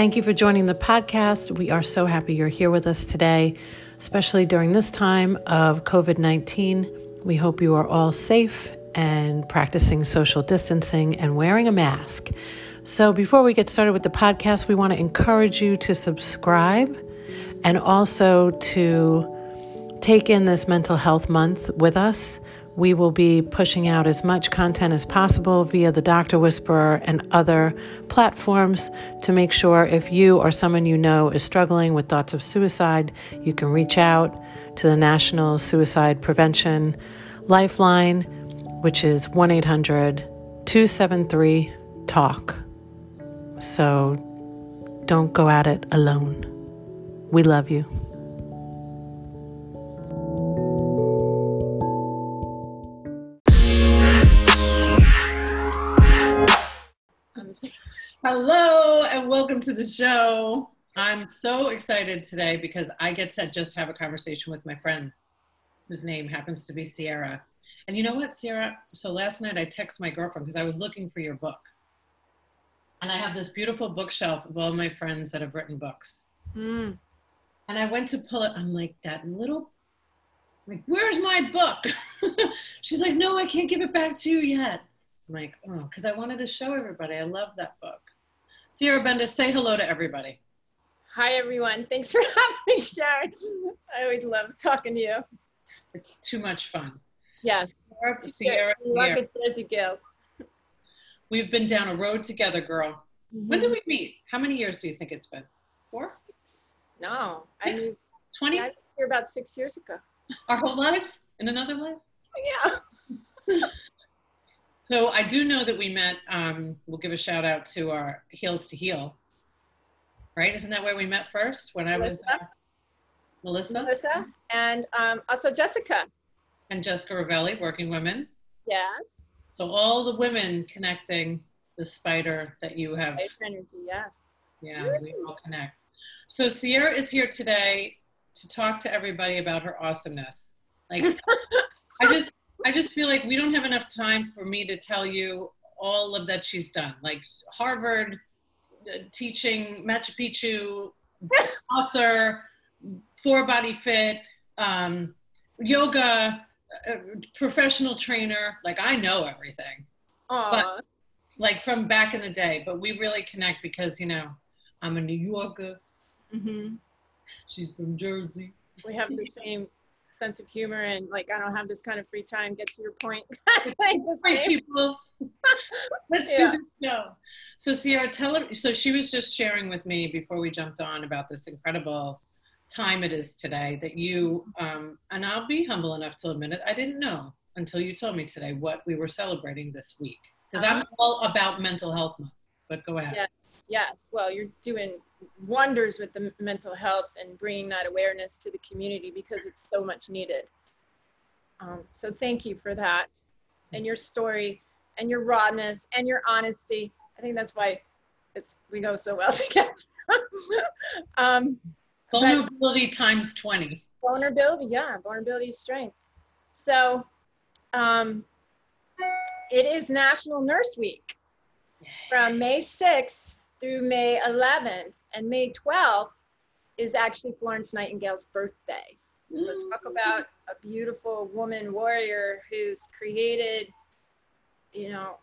Thank you for joining the podcast. We are so happy you're here with us today, especially during this time of COVID 19. We hope you are all safe and practicing social distancing and wearing a mask. So, before we get started with the podcast, we want to encourage you to subscribe and also to take in this mental health month with us. We will be pushing out as much content as possible via the Doctor Whisperer and other platforms to make sure if you or someone you know is struggling with thoughts of suicide, you can reach out to the National Suicide Prevention Lifeline, which is 1 800 273 TALK. So don't go at it alone. We love you. Hello and welcome to the show. I'm so excited today because I get to just have a conversation with my friend whose name happens to be Sierra. And you know what, Sierra? So last night I texted my girlfriend because I was looking for your book. And I have this beautiful bookshelf of all my friends that have written books. Mm. And I went to pull it. I'm like, that little, like, where's my book? She's like, no, I can't give it back to you yet. I'm like, oh, because I wanted to show everybody. I love that book. Sierra Bender, say hello to everybody. Hi, everyone. Thanks for having me, Sharon. I always love talking to you. It's too much fun. Yes. Sierra, Sierra, love it, Jersey girls. We've been down a road together, girl. When mm-hmm. did we meet? How many years do you think it's been? Four? No, I Six? moved 20? I here about six years ago. Our whole lives? In another life? Yeah. So I do know that we met. Um, we'll give a shout out to our Heels to Heal, right? Isn't that where we met first? When I was uh, Melissa. Melissa and um, also Jessica. and Jessica Ravelli, Working Women. Yes. So all the women connecting the spider that you have. Energy. Yeah. Yeah, we all connect. So Sierra is here today to talk to everybody about her awesomeness. Like I just I just feel like we don't have enough time for me to tell you all of that she's done. Like Harvard uh, teaching Machu Picchu, author, four body fit, um, yoga, uh, professional trainer. Like I know everything Aw. like from back in the day, but we really connect because you know I'm a New Yorker. hmm She's from Jersey. We have the same sense of humor and like I don't have this kind of free time. Get to your point. like Great people. Let's Yeah. do the show. So Sierra, tell her. So she was just sharing with me before we jumped on about this incredible time it is today that you um, and I'll be humble enough to admit it. I didn't know until you told me today what we were celebrating this week because I'm all about mental health month. But go ahead. Yeah. Yes. Well, you're doing wonders with the mental health and bringing that awareness to the community because it's so much needed. Um, so thank you for that and your story and your rawness and your honesty. I think that's why it's we go so well together. um, Vulnerability times twenty. vulnerability, yeah, vulnerability is strength. So um, it is National Nurse Week from May 6th through May 11th, and May 12th is actually Florence Nightingale's birthday. So talk about a beautiful woman warrior who's created, you know,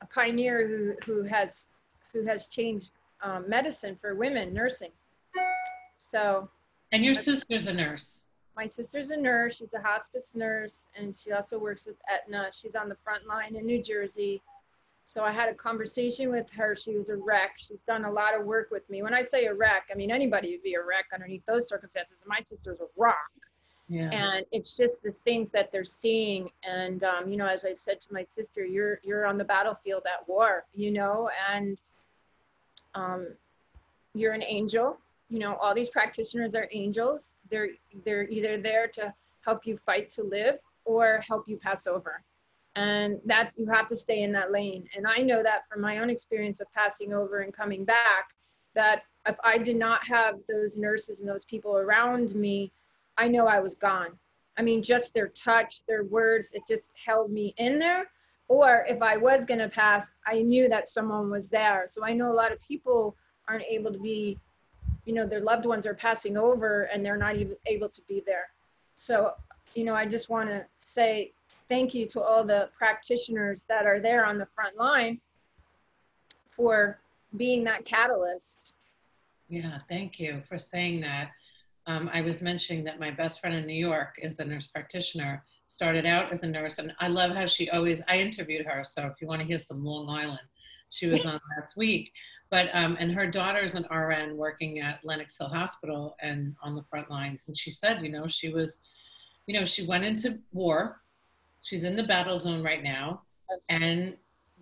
a pioneer who, who has who has changed um, medicine for women, nursing. So And your sister's a nurse. my sister's a nurse. She's a hospice nurse, and she also works with Aetna. She's on the front line in New Jersey. So I had a conversation with her. She was a wreck. She's done a lot of work with me. When I say a wreck, I mean anybody would be a wreck underneath those circumstances. My sister's a rock, Yeah. and it's just the things that they're seeing. And um, you know, as I said to my sister, you're you're on the battlefield at war, you know, and um, you're an angel. You know, all these practitioners are angels. They're they're either there to help you fight to live or help you pass over. And that's you have to stay in that lane. And I know that from my own experience of passing over and coming back, that if I did not have those nurses and those people around me, I know I was gone. I mean, just their touch, their words, it just held me in there. Or if I was going to pass, I knew that someone was there. So I know a lot of people aren't able to be, you know, their loved ones are passing over and they're not even able to be there. So, you know, I just want to say thank you to all the practitioners that are there on the front line for being that catalyst. Yeah, thank you for saying that. Um, I was mentioning that my best friend in New York is a nurse practitioner, started out as a nurse, and I love how she always, I interviewed her, so if you want to hear some Long Island, she was on last week. But, um, and her daughter's an RN working at Lenox Hill Hospital and on the front lines. And she said, you know, she was, you know, she went into war. She's in the battle zone right now. And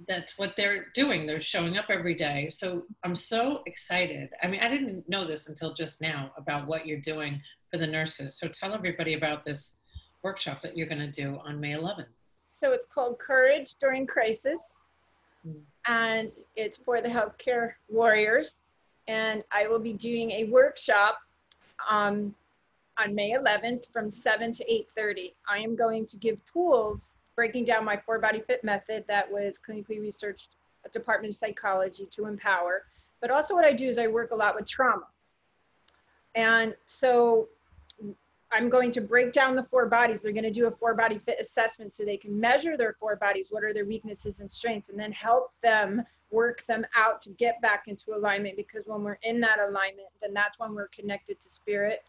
that's what they're doing. They're showing up every day. So I'm so excited. I mean, I didn't know this until just now about what you're doing for the nurses. So tell everybody about this workshop that you're going to do on May 11th. So it's called Courage During Crisis, mm. and it's for the healthcare warriors. And I will be doing a workshop um, on May 11th from 7 to 8:30. I am going to give tools breaking down my four body fit method that was clinically researched at Department of Psychology to empower. But also what I do is I work a lot with trauma. And so I'm going to break down the four bodies. They're going to do a four body fit assessment so they can measure their four bodies, what are their weaknesses and strengths, and then help them work them out to get back into alignment. Because when we're in that alignment, then that's when we're connected to spirit,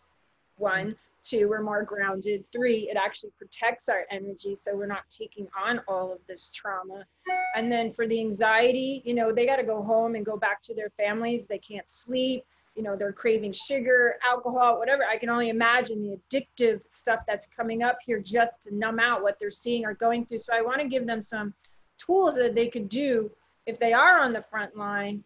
one. Two, we're more grounded. Three, it actually protects our energy so we're not taking on all of this trauma. And then for the anxiety, you know, they got to go home and go back to their families. They can't sleep. You know, they're craving sugar, alcohol, whatever. I can only imagine the addictive stuff that's coming up here just to numb out what they're seeing or going through. So I want to give them some tools that they could do if they are on the front line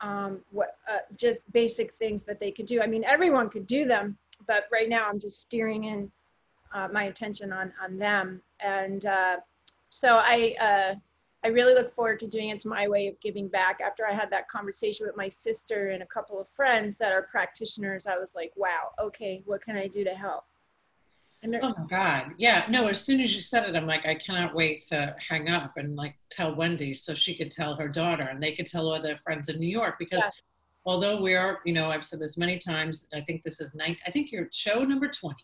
um, what uh, just basic things that they could do. I mean, everyone could do them, but right now I'm just steering in uh, my attention on on them. And uh, so I uh, I really look forward to doing it. It's my way of giving back. After I had that conversation with my sister and a couple of friends that are practitioners, I was like, wow, okay, what can I do to help? oh my God. Yeah. No, as soon as you said it, I'm like, I cannot wait to hang up and like tell Wendy so she could tell her daughter and they could tell all their friends in New York because yeah although we are, you know, I've said this many times, I think this is nine, I think your show number 20.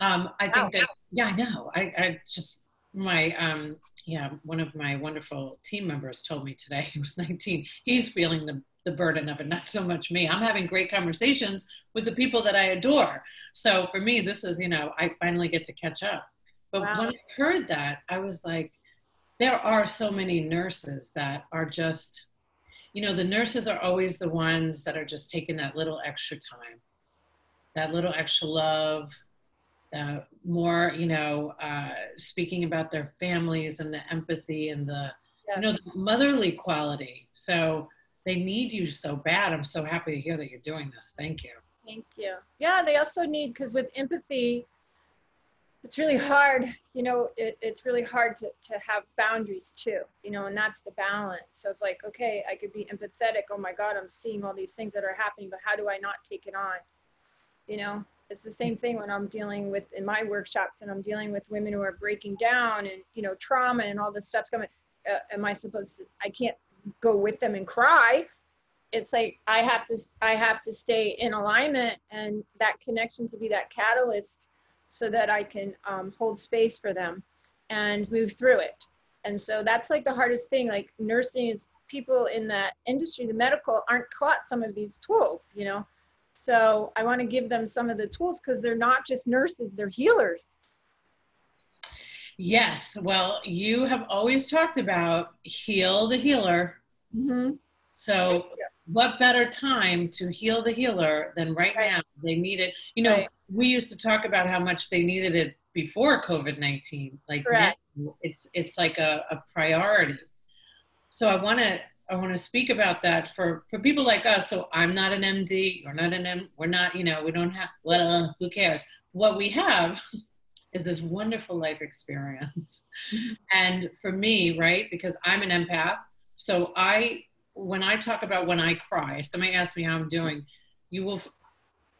Um, I think wow. that, yeah, I know. I, I just, my, um, yeah, one of my wonderful team members told me today, he was 19, he's feeling the, the burden of it, not so much me. I'm having great conversations with the people that I adore. So for me, this is, you know, I finally get to catch up. But wow. when I heard that, I was like, there are so many nurses that are just you know, the nurses are always the ones that are just taking that little extra time, that little extra love, uh, more, you know, uh, speaking about their families and the empathy and the, yeah. you know, the motherly quality. So they need you so bad. I'm so happy to hear that you're doing this. Thank you. Thank you. Yeah, they also need, because with empathy, it's really hard you know it, it's really hard to, to have boundaries too you know and that's the balance of like okay i could be empathetic oh my god i'm seeing all these things that are happening but how do i not take it on? You know it's the same thing when i'm dealing with in my workshops and i'm dealing with women who are breaking down and you know trauma and all this stuff's coming uh, am i supposed to i can't go with them and cry? It's like i have to i have to stay in alignment and that connection to be that catalyst so that I can um, hold space for them and move through it. And so that's like the hardest thing. Like nursing is people in that industry, the medical, aren't taught some of these tools, you know. So I want to give them some of the tools because they're not just nurses, they're healers. Yes. Well, you have always talked about heal the healer. Mm-hmm. So, what better time to heal the healer than right, right. now? They need it. You know, right we used to talk about how much they needed it before COVID nineteen. Like it's it's like a, a priority. So I want to I want to speak about that for for people like us. So I'm not an MD. You're not an M. We're not. You know, we don't have. Well, who cares? What we have is this wonderful life experience. Mm-hmm. And for me, right, because I'm an empath, so I when I talk about when I cry, somebody asks me how I'm doing, you will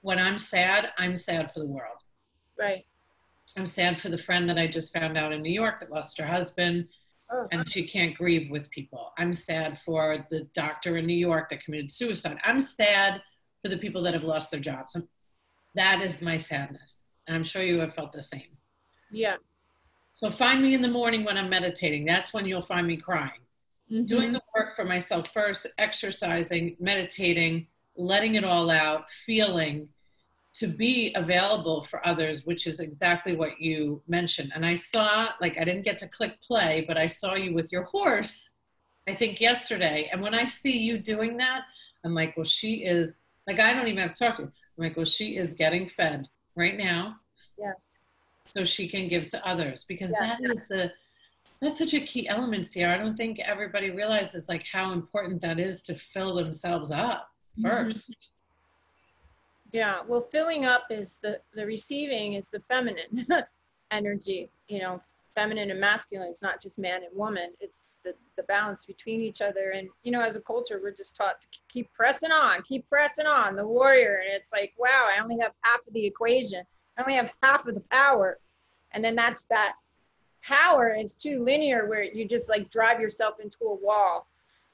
when I'm sad, I'm sad for the world. Right. I'm sad for the friend that I just found out in New York that lost her husband. Oh. and she can't grieve with people. I'm sad for the doctor in New York that committed suicide. I'm sad for the people that have lost their jobs. That is my sadness. And I'm sure you have felt the same. Yeah. So find me in the morning when I'm meditating. That's when you'll find me crying. Mm-hmm. Doing the work for myself first, exercising, meditating, letting it all out, feeling to be available for others, which is exactly what you mentioned. And I saw, like, I didn't get to click play, but I saw you with your horse, I think yesterday. And when I see you doing that, I'm like, well, she is, like, I don't even have to talk to her. I'm like, well, she is getting fed right now Yes. so she can give to others because Yeah. that is the that's such a key element here. I don't think everybody realizes like how important that is to fill themselves up Mm-hmm. 1st Yeah. Well, filling up is the the receiving is the feminine energy. You know, feminine and masculine. It's not just man and woman. It's the the balance between each other. And you know, as a culture, we're just taught to keep pressing on, keep pressing on. The warrior, and it's like, wow, I only have half of the equation. I only have half of the power. And then that's that power is too linear where you just like drive yourself into a wall.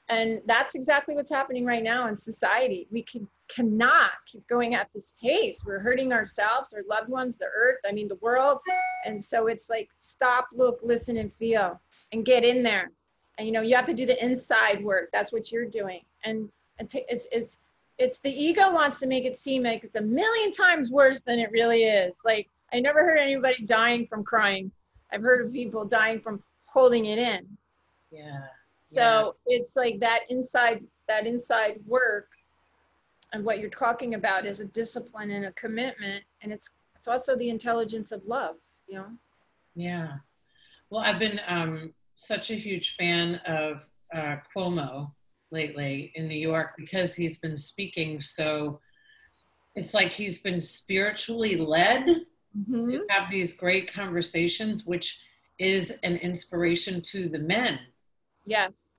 And that's exactly what's happening right now in society. We can, cannot keep going at this pace. We're hurting ourselves, our loved ones, the earth, I mean, the world. And so it's like stop, look, listen, and feel and get in there. And you know, you have to do the inside work. That's what you're doing. And, it's, it's, it's the ego wants to make it seem like it's a million times worse than it really is. Like, I never heard anybody dying from crying. I've heard of people dying from holding it in. Yeah. So it's like that inside that inside work and what you're talking about is a discipline and a commitment and it's it's also the intelligence of love, you know. Yeah. Well, I've been um, such a huge fan of uh, Cuomo lately in New York because he's been speaking so it's like he's been spiritually led Mm-hmm. to have these great conversations, which is an inspiration to the men. Yes.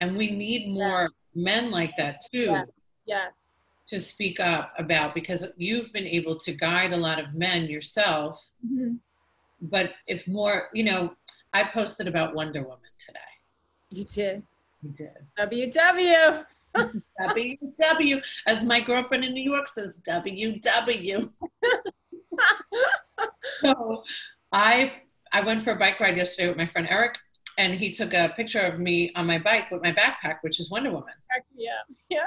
And we need more men like that too Yeah. Yes. to speak up about because you've been able to guide a lot of men yourself. Mhm. But if more, you know, I posted about Wonder Woman today. You did. You did. WW. WW, as my girlfriend in New York says, WW. so I I went for a bike ride yesterday with my friend Eric, and he took a picture of me on my bike with my backpack, which is Wonder Woman. Yeah. Yeah.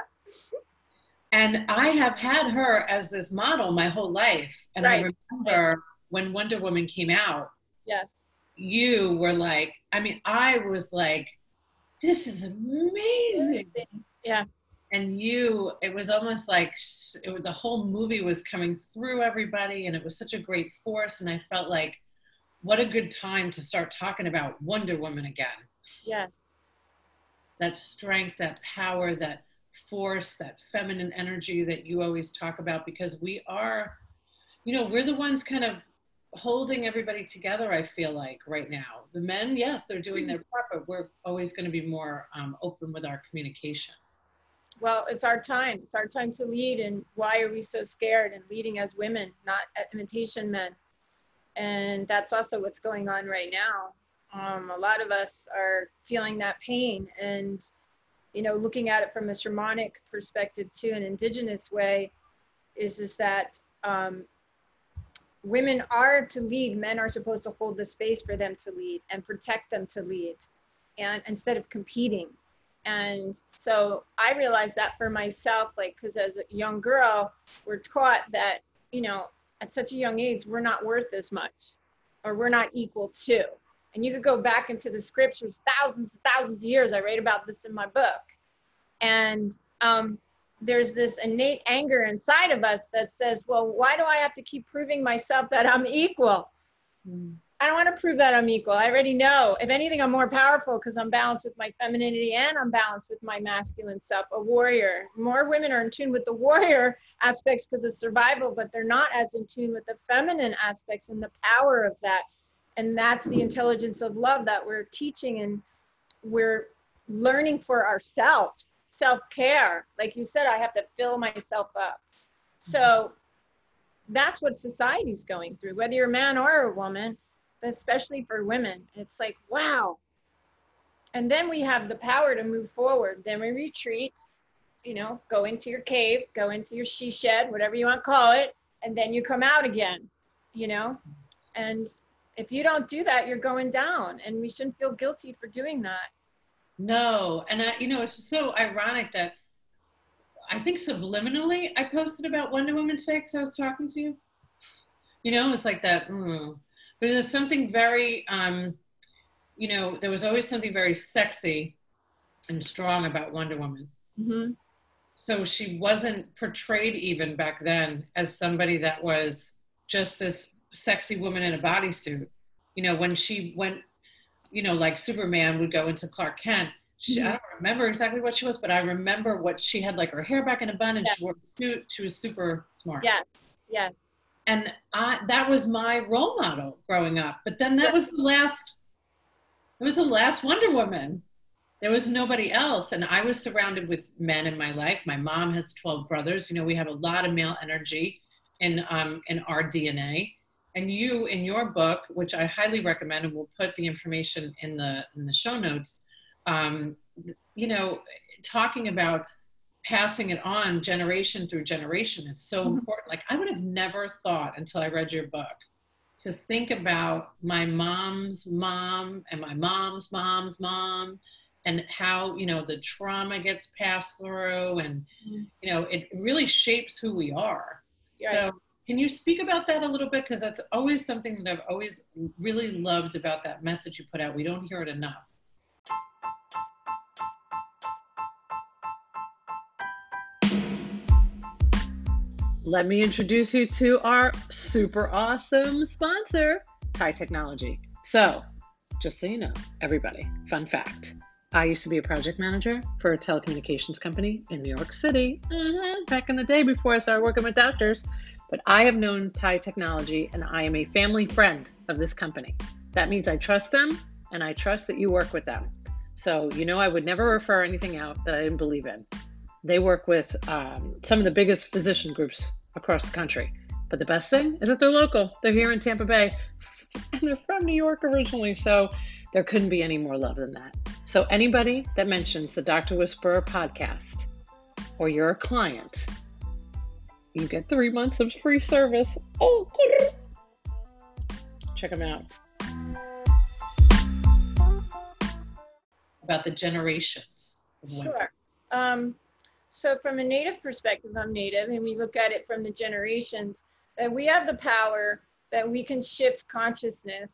And I have had her as this model my whole life. And I Right. remember when Wonder Woman came out, Yes. you were like, I mean, I was like, this is amazing. Yeah. And you, it was almost like it was, the whole movie was coming through everybody, and it was such a great force. And I felt like, what a good time to start talking about Wonder Woman again. Yes. That strength, that power, that force, that feminine energy that you always talk about, because we are, you know, we're the ones kind of holding everybody together, I feel like, right now. The men, yes, they're doing their part, but we're always going to be more um, open with our communication. Well, it's our time. It's our time to lead. And why are we so scared and leading as women, not imitation men? And that's also what's going on right now. Um, a lot of us are feeling that pain and, you know, looking at it from a shamanic perspective too, an indigenous way, is is that um, women are to lead. Men are supposed to hold the space for them to lead and protect them to lead, and instead of competing and so i realized that for myself like because as a young girl we're taught that you know at such a young age we're not worth as much or we're not equal to. And you could go back into the scriptures thousands and thousands of years i write about this in my book. And um, there's this innate anger inside of us that says well why do i have to keep proving myself that i'm equal I don't want to prove that I'm equal. I already know. If anything, I'm more powerful because I'm balanced with my femininity and I'm balanced with my masculine self, a warrior. More women are in tune with the warrior aspects because of survival, but they're not as in tune with the feminine aspects and the power of that. And that's the intelligence of love that we're teaching and we're learning for ourselves. Self care. Like you said, I have to fill myself up. So that's what society's going through, whether you're a man or a woman especially for women. It's like, wow, And then we have the power to move forward. Then we retreat, you know, go into your cave, go into your she shed, whatever you want to call it, and then you come out again, you know? And if you don't do that, you're going down. And we shouldn't feel guilty for doing that. No. And, I, you know, it's so ironic that I think subliminally I posted about Wonder Woman today because I was talking to you. You know, it's like that. Mm. But there's something very, um, you know, there was always something very sexy and strong about Wonder Woman. Mm-hmm. So she wasn't portrayed even back then as somebody that was just this sexy woman in a bodysuit. You know, when she went, you know, like Superman would go into Clark Kent. She, mm-hmm. I don't remember exactly what she was, but I remember what she had like her hair back in a bun and yes. she wore a suit. She was super smart. Yes, yes. And I, that was my role model growing up. But then that was the last, it was the last Wonder Woman. There was nobody else. And I was surrounded with men in my life. My mom has 12 brothers. You know, we have a lot of male energy in, um, in our DNA and you in your book which i highly recommend and we'll put the information in the in the show notes um, you know talking about passing it on generation through generation it's so mm-hmm. important like i would have never thought until i read your book to think about my mom's mom and my mom's mom's mom and how you know the trauma gets passed through and mm-hmm. you know it really shapes who we are yeah. so can you speak about that a little bit? Because that's always something that I've always really loved about that message you put out. We don't hear it enough. Let me introduce you to our super awesome sponsor, Thai Technology. So, just so you know, everybody, fun fact. I used to be a project manager for a telecommunications company in New York City mm-hmm, back in the day before I started working with doctors. But I have known Thai Technology and I am a family friend of this company. That means I trust them and I trust that you work with them. So, you know, I would never refer anything out that I didn't believe in. They work with um, some of the biggest physician groups across the country. But the best thing is that they're local. They're here in Tampa Bay and they're from New York originally. So there couldn't be any more love than that. So anybody that mentions the Dr. Whisperer podcast or you're a client, you get three months of free service. Oh, check them out. About the generations. Sure. Um, so, from a native perspective, I'm native, and we look at it from the generations that we have the power that we can shift consciousness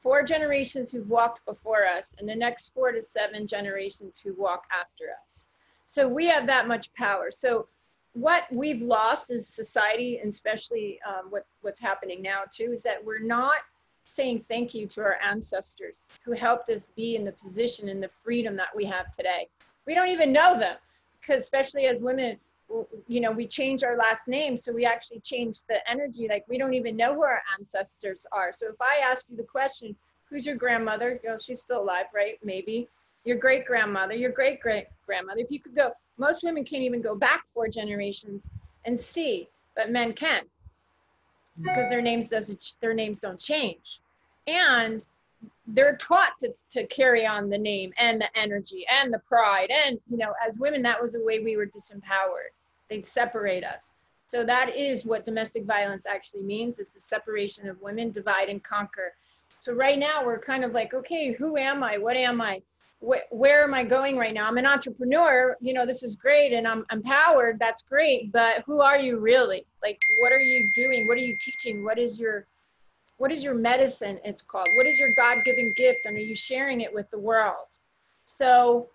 four generations who've walked before us and the next four to seven generations who walk after us. So we have that much power. So what we've lost in society, and especially um, what, what's happening now too, is that we're not saying thank you to our ancestors who helped us be in the position and the freedom that we have today. We don't even know them because especially as women, you know, we change our last name. So we actually change the energy. Like we don't even know who our ancestors are. So if I ask you the question, who's your grandmother? You know, she's still alive, right? Maybe your great grandmother, your great great grandmother. If you could go, most women can't even go back four generations and see, but men can because their names doesn't their names don't change, and they're taught to, to carry on the name and the energy and the pride and you know as women that was the way we were disempowered. They'd separate us. So that is what domestic violence actually means. Is the separation of women divide and conquer. So right now we're kind of like okay who am i? What am i? Wh- where am I going right now? I'm an entrepreneur, you know, this is great and I'm empowered, that's great, but who are you really? Like, what are you doing? What are you teaching? What is your, what is your medicine, it's called? What is your God given gift? And are you sharing it with the world? So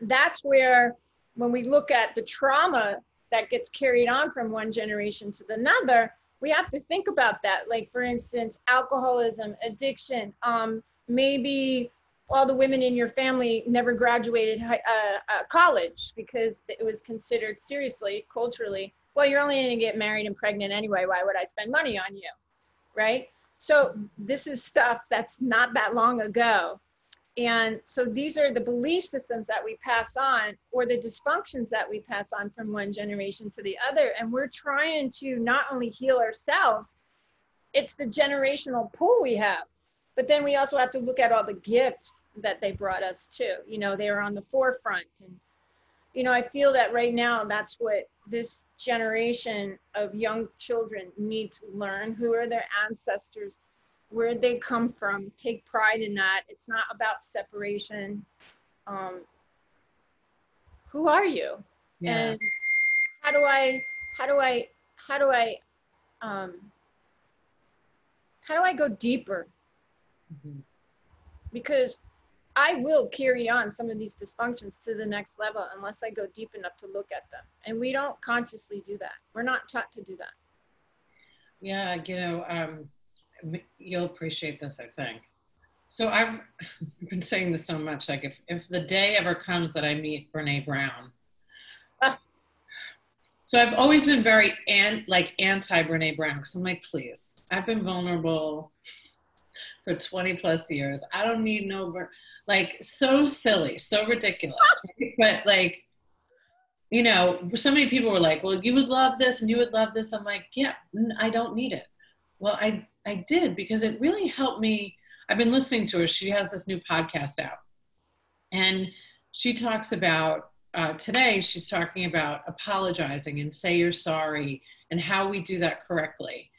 that's where, when we look at the trauma that gets carried on from one generation to another, we have to think about that. Like, for instance, alcoholism, addiction, um, maybe all the women in your family never graduated uh, uh, college because it was considered seriously culturally well you're only going to get married and pregnant anyway why would i spend money on you right so this is stuff that's not that long ago and so these are the belief systems that we pass on or the dysfunctions that we pass on from one generation to the other and we're trying to not only heal ourselves it's the generational pull we have but then we also have to look at all the gifts that they brought us too. You know, they are on the forefront. And, you know, I feel that right now that's what this generation of young children need to learn. Who are their ancestors? Where they come from? Take pride in that. It's not about separation. Um, who are you? Yeah. And how do I, how do I, how do I, um, how do I go deeper Mm-hmm. Because I will carry on some of these dysfunctions to the next level unless I go deep enough to look at them. And we don't consciously do that. We're not taught to do that. Yeah, you know, um, you'll appreciate this, I think. So I've been saying this so much. Like, if, if the day ever comes that I meet Brene Brown, so I've always been very an, like anti Brene Brown because I'm like, please, I've been vulnerable for 20 plus years. I don't need no, like, so silly, so ridiculous. Right? But, like, you know, so many people were like, well, you would love this and you would love this. I'm like, yeah, I don't need it. Well, I, I did because it really helped me. I've been listening to her. She has this new podcast out. And she talks about, uh, today, she's talking about apologizing and say you're sorry and how we do that correctly.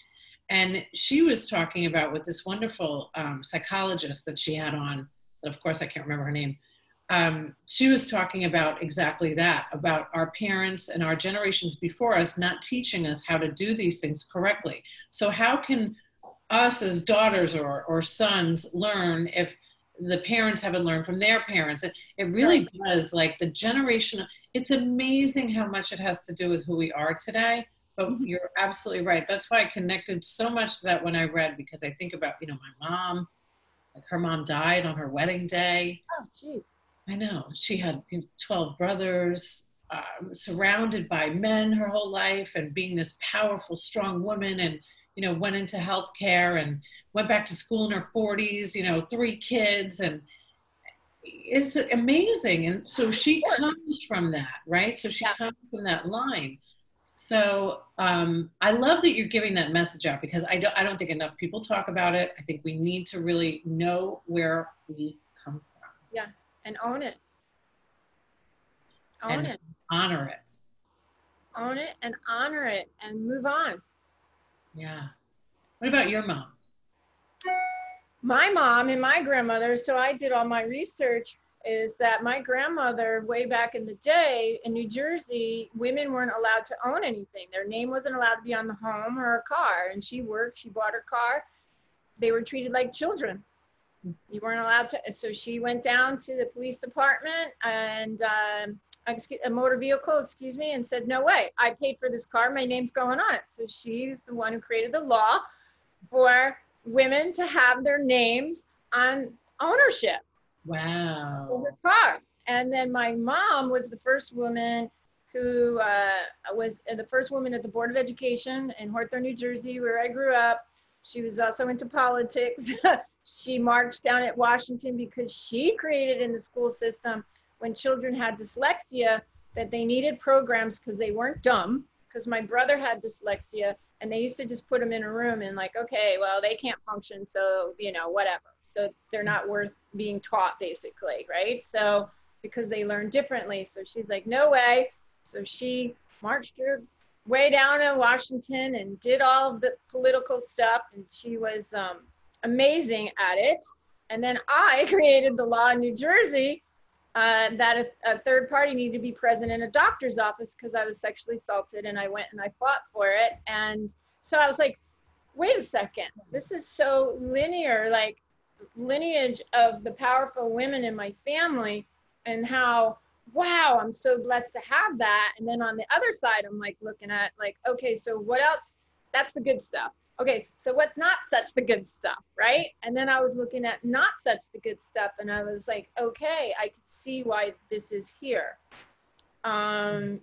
And she was talking about with this wonderful um, psychologist that she had on, that of course I can't remember her name. Um, she was talking about exactly that about our parents and our generations before us not teaching us how to do these things correctly. So, how can us as daughters or, or sons learn if the parents haven't learned from their parents? It, it really does, like the generation, it's amazing how much it has to do with who we are today but mm-hmm. you're absolutely right. That's why I connected so much to that when I read because I think about, you know, my mom, like her mom died on her wedding day. Oh, jeez. I know. She had 12 brothers, um, surrounded by men her whole life and being this powerful, strong woman and, you know, went into healthcare and went back to school in her 40s, you know, three kids and it's amazing. And so she comes from that, right? So she yeah. comes from that line. So um, I love that you're giving that message out because I don't, I don't think enough people talk about it. I think we need to really know where we come from. Yeah, and own it. Own and it. Honor it. Own it and honor it and move on. Yeah. What about your mom? My mom and my grandmother, so I did all my research is that my grandmother, way back in the day in New Jersey, women weren't allowed to own anything. Their name wasn't allowed to be on the home or a car. And she worked, she bought her car. They were treated like children. You weren't allowed to. So she went down to the police department and um, a motor vehicle, excuse me, and said, No way, I paid for this car. My name's going on it. So she's the one who created the law for women to have their names on ownership. Wow. For her car. And then my mom was the first woman who uh, was the first woman at the Board of Education in Hawthorne, New Jersey, where I grew up. She was also into politics. she marched down at Washington because she created in the school system when children had dyslexia that they needed programs because they weren't dumb. Because my brother had dyslexia, and they used to just put them in a room and like okay well they can't function so you know whatever. So they're not worth being taught basically right? So because they learn differently. So she's like no way. So she marched her way down in washington and did all the political stuff and she was um, amazing at it. And then i created the law in new jersey uh, that a, a, third party needed to be present in a doctor's office because I was sexually assaulted and I went and I fought for it. And so I was like, wait a second, this is so linear, like lineage of the powerful women in my family and how, wow, I'm so blessed to have that. And then on the other side, I'm like looking at like, okay, so what else? That's the good stuff okay, so what's not such the good stuff, right? And then I was looking at not such the good stuff, and I was like, okay, I could see why this is here. Um,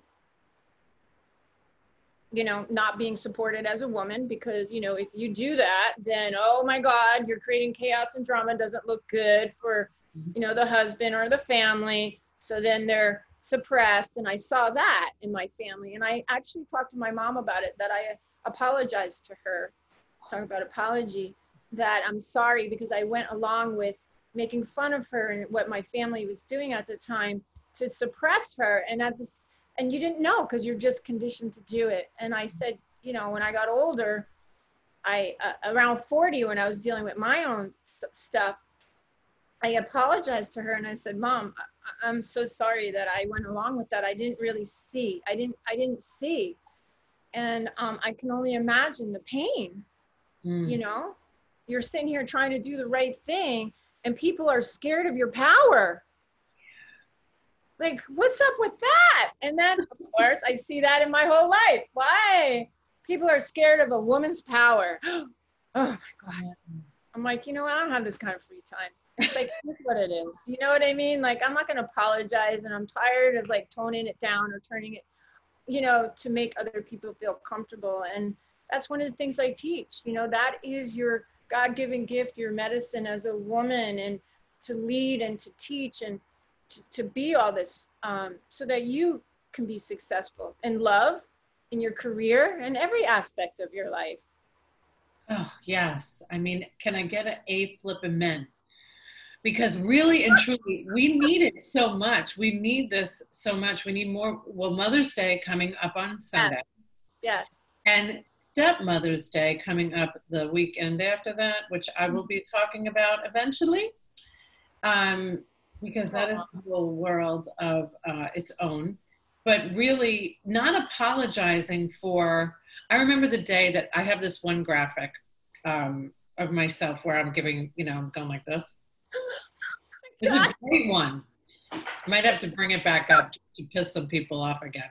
you know, not being supported as a woman because, you know, if you do that, then, oh my God, you're creating chaos and drama, doesn't look good for, you know, the husband or the family. So then they're suppressed. And I saw that in my family. And I actually talked to my mom about it that I apologized to her talk about apology that I'm sorry because I went along with making fun of her and what my family was doing at the time to suppress her. And at this, and you didn't know because you're just conditioned to do it. And I said, you know, when I got older, I uh, around 40 when I was dealing with my own stuff, I apologized to her and I said, "Mom, I- I'm so sorry that I went along with that. I didn't really see. I didn't. I didn't see, and um, I can only imagine the pain. Mm. You know, you're sitting here trying to do the right thing, and people are scared of your power. Like, what's up with that? And then, of course, I see that in my whole life. Why? People are scared of a woman's power. oh my gosh. I'm like, you know, I don't have this kind of free time. It's like, this is what it is. You know what I mean? Like, I'm not going to apologize, and I'm tired of like toning it down or turning it, you know, to make other people feel comfortable. And that's one of the things I teach. You know, that is your God given gift, your medicine as a woman, and to lead and to teach and to, to be all this um, so that you can be successful in love, in your career, and every aspect of your life. Oh, yes. I mean, can I get an A flipping men? Because really and truly, we need it so much. We need this so much. We need more. Well, Mother's Day coming up on Sunday. Yeah. And Stepmother's Day coming up the weekend after that, which I will be talking about eventually. Um, because that is a whole world of uh, its own. But really, not apologizing for. I remember the day that I have this one graphic um, of myself where I'm giving, you know, I'm going like this. It's a great one. Might have to bring it back up to piss some people off again.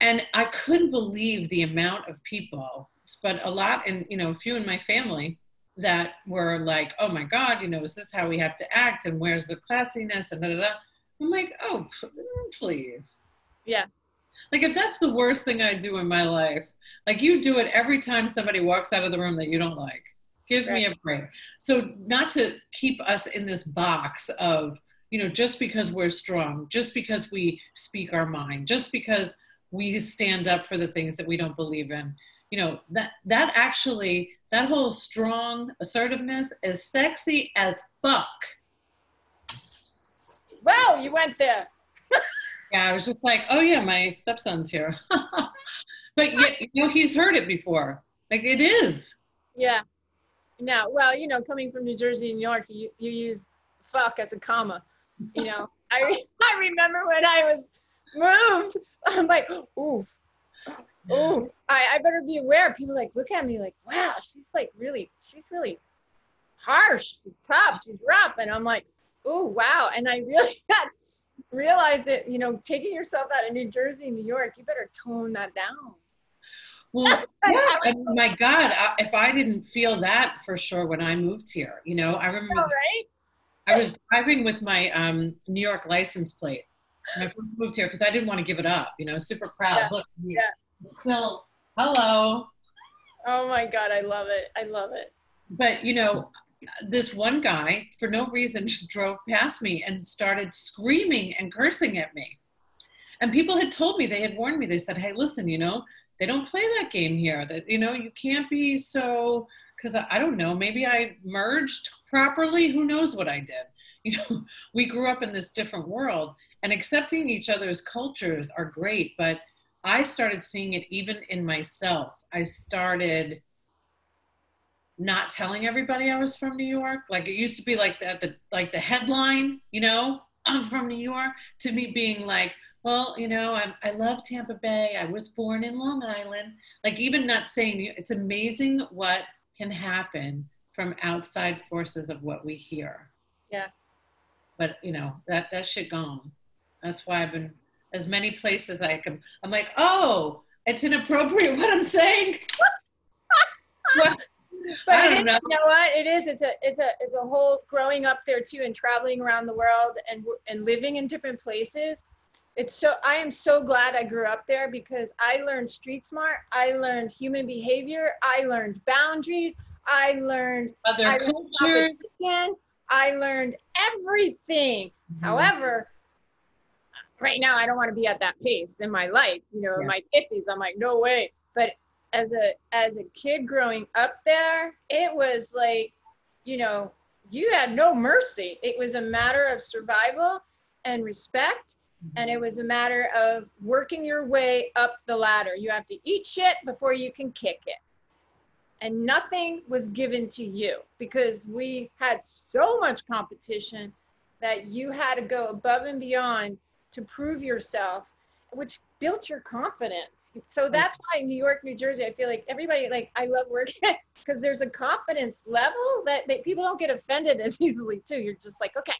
And I couldn't believe the amount of people, but a lot, and you know, a few in my family that were like, "Oh my God, you know, is this how we have to act? And where's the classiness?" And da da da. I'm like, "Oh, please." Yeah. Like if that's the worst thing I do in my life, like you do it every time somebody walks out of the room that you don't like. Give right. me a break. So not to keep us in this box of, you know, just because we're strong, just because we speak our mind, just because we stand up for the things that we don't believe in. You know, that that actually that whole strong assertiveness is sexy as fuck. Wow, you went there. yeah, I was just like, oh yeah, my stepson's here. but yet, you know, he's heard it before. Like it is. Yeah. Now, well, you know, coming from New Jersey, and New York, you, you use fuck as a comma. You know, I I remember when I was moved, I'm like, ooh, ooh, I, I better be aware. People like look at me like, wow, she's like really, she's really harsh, she's tough, she's rough, and I'm like, ooh, wow, and I really had realized that you know, taking yourself out of New Jersey, New York, you better tone that down. Well, yeah, I mean, my God, I, if I didn't feel that for sure when I moved here, you know, I remember All right. I was driving with my um, New York license plate when I first moved here because I didn't want to give it up, you know, super proud. Yeah. Look, Yeah. still, hello. Oh my God, I love it. I love it. But, you know, this one guy, for no reason, just drove past me and started screaming and cursing at me. And people had told me, they had warned me, they said, hey, listen, you know, they don't play that game here. That, you know, you can't be so, because I, I don't know, maybe I merged properly. Who knows what I did? You know, we grew up in this different world and accepting each other's cultures are great, but I started seeing it even in myself. I started not telling everybody I was from New York. Like it used to be like the, the like the headline, you know, I'm from New York, to me being like, well, you know, I'm, I love Tampa Bay. I was born in Long Island. Like even not saying it's amazing what can happen from outside forces of what we hear. Yeah. But you know that that shit gone. That's why I've been as many places I can. I'm like, oh, it's inappropriate what I'm saying. well, but I don't is, know. you know what it is it's a it's a it's a whole growing up there too and traveling around the world and and living in different places it's so i am so glad i grew up there because i learned street smart i learned human behavior i learned boundaries i learned other I cultures. competition, i learned everything Mm-hmm. however right now i don't want to be at that pace in my life you know in my 50s i'm like no way but as a as a kid growing up there, it was like, you know, you had no mercy. It was a matter of survival and respect. Mm-hmm. And it was a matter of working your way up the ladder. You have to eat shit before you can kick it. And nothing was given to you because we had so much competition that you had to go above and beyond to prove yourself which built your confidence. So that's why New York, New Jersey, I feel like everybody like I love working because there's a confidence level that, that people don't get offended as easily too. You're just like, okay,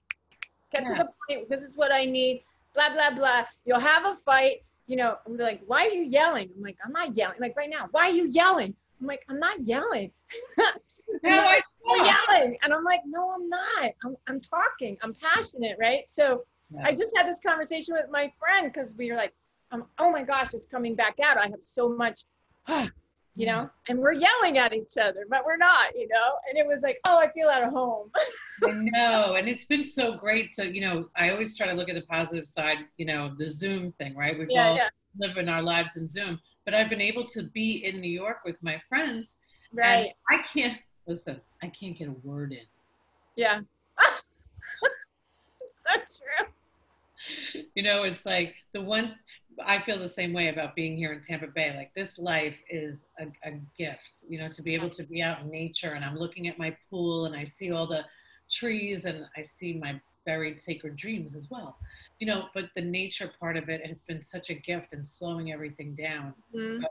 get yeah. to the point. This is what I need. Blah blah blah. You'll have a fight. You know, I'm like, why are you yelling? I'm like, I'm not yelling. Like right now, why are you yelling? I'm like, I'm not yelling. I'm yelling. And I'm like, no, I'm not. I'm, I'm talking. I'm passionate, right? So yeah. I just had this conversation with my friend because we were like, um, oh my gosh, it's coming back out. I have so much, you know, mm. and we're yelling at each other, but we're not, you know. And it was like, oh, I feel at home. I know, and it's been so great to, you know, I always try to look at the positive side, you know, the Zoom thing, right? We've yeah, all yeah. living our lives in Zoom, but I've been able to be in New York with my friends, right? I can't listen. I can't get a word in. Yeah. so true you know, it's like the one I feel the same way about being here in Tampa Bay. Like this life is a, a, gift, you know, to be able to be out in nature. And I'm looking at my pool and I see all the trees and I see my buried sacred dreams as well. You know, but the nature part of it has been such a gift and slowing everything down. Mm-hmm.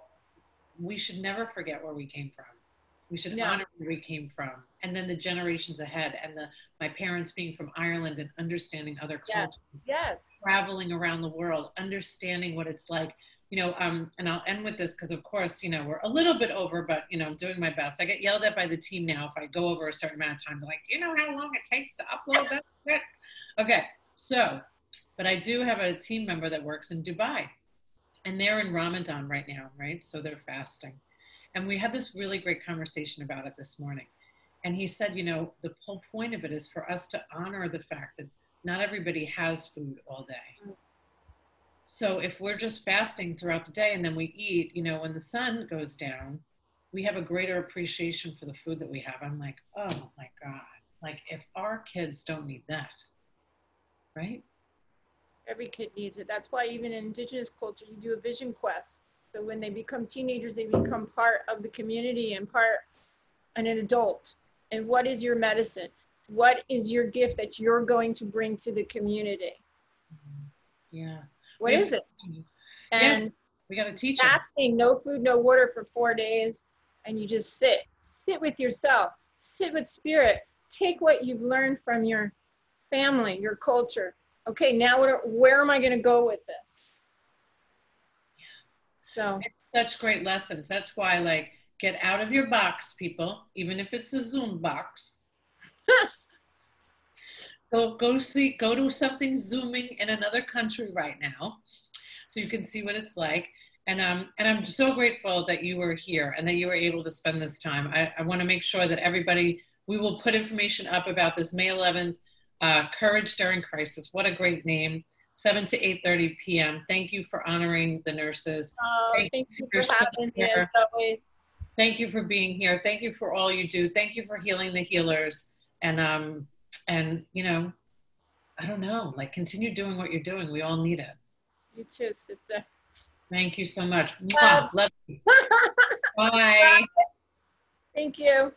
we should never forget where we came from. We should yeah. honor where we came from, and then the generations ahead, and the my parents being from Ireland and understanding other cultures, yes. traveling around the world, understanding what it's like. You know, um, and I'll end with this because, of course, you know we're a little bit over, but you know I'm doing my best. I get yelled at by the team now if I go over a certain amount of time. They're like, "Do you know how long it takes to upload that?" okay, so, but I do have a team member that works in Dubai, and they're in Ramadan right now, right? So they're fasting and we had this really great conversation about it this morning. And he said, you know, the whole point of it is for us to honor the fact that not everybody has food all day. Mm. So if we're just fasting throughout the day and then we eat, you know, when the sun goes down, we have a greater appreciation for the food that we have. I'm like, oh my God. Like if our kids don't need that, right? Every kid needs it. That's why even in indigenous culture, you do a vision quest so when they become teenagers, they become part of the community and part and an adult. And what is your medicine? What is your gift that you're going to bring to the community? Mm-hmm. Yeah. What is it? And yeah. we got to teach fasting, no food, no water for four days, and you just sit, sit with yourself, sit with spirit. Take what you've learned from your family, your culture. Okay, now what, where am I going to go with this? So it's such great lessons. That's why, like, get out of your box, people, even if it's a Zoom box. go go see go to something zooming in another country right now, so you can see what it's like. And um and I'm so grateful that you were here and that you were able to spend this time. I, I want to make sure that everybody we will put information up about this May 11th uh, Courage During Crisis. What a great name. 7 to 8.30 p.m. Thank you for honoring the nurses. Oh, thank, thank you for having me as always. Thank you for being here. Thank you for all you do. Thank you for healing the healers. And, um, and you know, I don't know, like continue doing what you're doing. We all need it. You too, sister. Thank you so much. Love you. Bye. Thank you.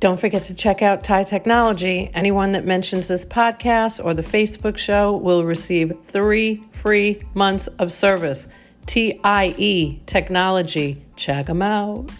Don't forget to check out TIE Technology. Anyone that mentions this podcast or the Facebook show will receive three free months of service. TIE Technology. Check them out.